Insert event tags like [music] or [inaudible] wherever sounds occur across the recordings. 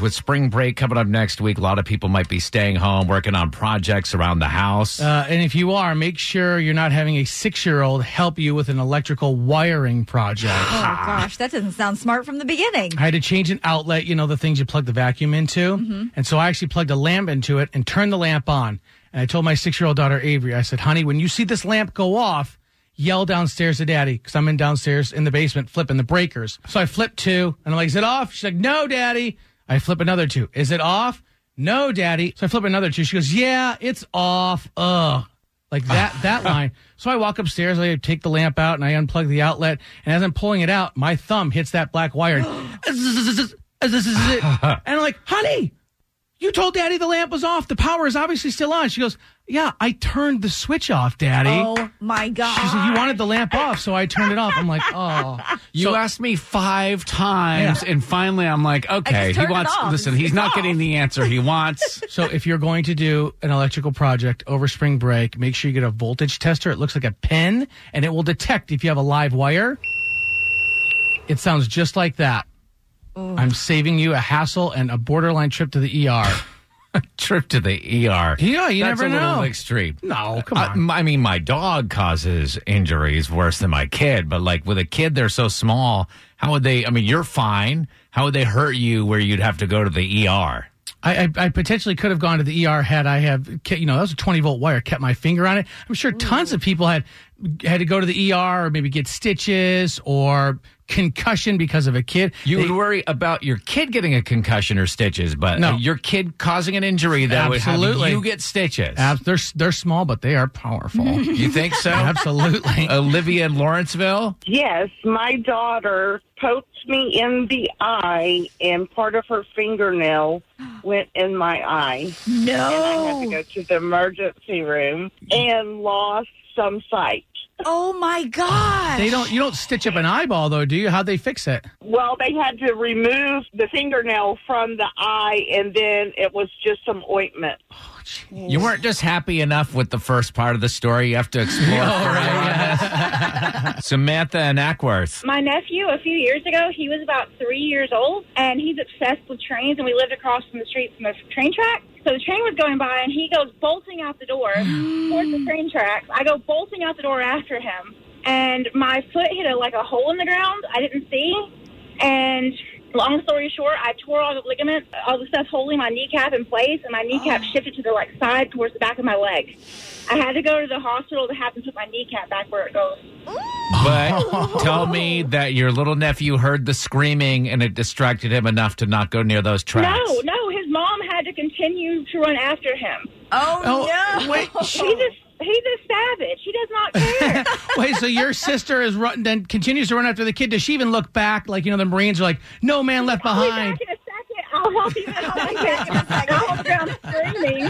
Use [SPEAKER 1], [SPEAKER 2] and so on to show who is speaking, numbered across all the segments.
[SPEAKER 1] With spring break coming up next week, a lot of people might be staying home, working on projects around the house.
[SPEAKER 2] Uh, and if you are, make sure you're not having a six year old help you with an electrical wiring project.
[SPEAKER 3] Oh gosh, that doesn't sound smart from the beginning.
[SPEAKER 2] I had to change an outlet, you know, the things you plug the vacuum into.
[SPEAKER 3] Mm-hmm.
[SPEAKER 2] And so I actually plugged a lamp into it and turned the lamp on. And I told my six year old daughter, Avery, I said, honey, when you see this lamp go off, yell downstairs to daddy because I'm in downstairs in the basement flipping the breakers. So I flipped two and I'm like, is it off? She's like, no, daddy. I flip another two. Is it off? No, daddy. So I flip another two. She goes, yeah, it's off. Ugh. Like that, [laughs] that line. So I walk upstairs, I take the lamp out and I unplug the outlet. And as I'm pulling it out, my thumb hits that black wire. and [gasps] [gasps] [laughs] I'm like, honey, you told daddy the lamp was off. The power is obviously still on. She goes, yeah, I turned the switch off, daddy.
[SPEAKER 3] Oh my god!
[SPEAKER 2] She said, you wanted the lamp off, so I turned it off. I'm like, oh.
[SPEAKER 1] you
[SPEAKER 2] So-
[SPEAKER 1] asked me five times,
[SPEAKER 2] Yeah.
[SPEAKER 1] and finally I'm like, okay, he
[SPEAKER 3] turned it
[SPEAKER 1] wants,
[SPEAKER 3] off.
[SPEAKER 1] listen,
[SPEAKER 3] It's
[SPEAKER 1] he's not
[SPEAKER 3] off.
[SPEAKER 1] getting the answer he wants. [laughs]
[SPEAKER 2] So if you're going to do an electrical project over spring break, make sure you get a voltage tester. It looks like a pen and it will detect if you have a live wire. It sounds just like that. I'm saving you a hassle and a borderline trip to the ER. [laughs]
[SPEAKER 1] Trip to the ER.
[SPEAKER 2] Yeah, you
[SPEAKER 1] That's
[SPEAKER 2] never
[SPEAKER 1] a little
[SPEAKER 2] know.
[SPEAKER 1] extreme.
[SPEAKER 2] No, come
[SPEAKER 1] I,
[SPEAKER 2] on.
[SPEAKER 1] I mean, my dog causes injuries worse than my kid, but like with a kid, they're so small. How would they? I mean, you're fine. How would they hurt you where you'd have to go to the ER?
[SPEAKER 2] I, I, I potentially could have gone to the ER had I have, ke- you know, that was a 20 volt wire, kept my finger on it. I'm sure tons of people had had to go to the ER or maybe get stitches or concussion because of a kid.
[SPEAKER 1] You
[SPEAKER 2] They-
[SPEAKER 1] would worry about your kid getting a concussion or stitches, but
[SPEAKER 2] No.
[SPEAKER 1] uh, your kid causing an injury that would
[SPEAKER 2] Absolutely.
[SPEAKER 1] have you get stitches.
[SPEAKER 2] Ab- they're they're small, but they are powerful. [laughs]
[SPEAKER 1] you think so?
[SPEAKER 2] Absolutely. [laughs]
[SPEAKER 1] Olivia in Lawrenceville.
[SPEAKER 4] Yes, my daughter poked me in the eye, and part of her fingernail went in my eye. And I had to go to the emergency room and lost some sight.
[SPEAKER 3] Oh my god!
[SPEAKER 2] They don't. You don't stitch up an eyeball though, do you? How'd they fix it?
[SPEAKER 4] Well, they had to remove the fingernail from the eye, and then it was just some ointment. Oh, jeez.
[SPEAKER 1] you weren't just happy enough with the first part of the story. You have to explore. [laughs] Oh, further. [laughs] Samantha and Acworth.
[SPEAKER 5] My nephew, a few years ago, he was about three years old, and he's obsessed with trains. And we lived across from the street from the train track. So the train was going by, and he goes bolting out the door [gasps] towards the train tracks. I go bolting out the door after him, and my foot hit a, like a hole in the ground. I didn't see, and long story short, I tore all the ligaments, all the stuff holding my kneecap in place, and my kneecap oh. shifted to the like side towards the back of my leg. I had to go to the hospital to have them put my kneecap back where it goes.
[SPEAKER 1] But [laughs] tell me that your little nephew heard the screaming and it distracted him enough to not go near those tracks.
[SPEAKER 5] No, no, his mom had to continue to run after him.
[SPEAKER 3] oh,
[SPEAKER 2] Oh,
[SPEAKER 3] no!
[SPEAKER 2] wait. [laughs]
[SPEAKER 5] He's a he's a savage. He does not care. [laughs]
[SPEAKER 2] Wait, so your sister is run, then continues to run after the kid. Does she even look back? Like you know, the Marines are like, "No man left
[SPEAKER 5] I'll be
[SPEAKER 2] behind."
[SPEAKER 5] back in a second. I'll help you out. I'll be back in a second. I'll help around screaming.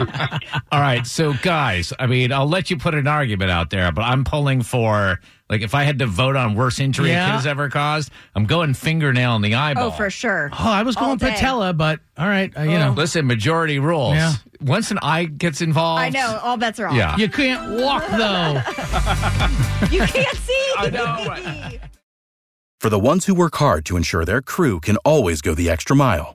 [SPEAKER 1] All right, so guys, I mean, I'll let you put an argument out there, but I'm pulling for like if I had to vote on worst injury a
[SPEAKER 2] Yeah.
[SPEAKER 1] kid has ever caused, I'm going fingernail in the eyeball.
[SPEAKER 3] Oh, for sure.
[SPEAKER 2] Oh, I was
[SPEAKER 3] All
[SPEAKER 2] going
[SPEAKER 3] day.
[SPEAKER 2] patella, but all right, uh, you know,
[SPEAKER 1] Listen, majority rules.
[SPEAKER 2] Yeah.
[SPEAKER 1] Once an eye gets involved,
[SPEAKER 3] I know. All bets are off.
[SPEAKER 1] Yeah.
[SPEAKER 2] you can't walk though. [laughs]
[SPEAKER 3] You can't see. [laughs]
[SPEAKER 1] I know. [laughs]
[SPEAKER 6] For the ones who work hard to ensure their crew can always go the extra mile,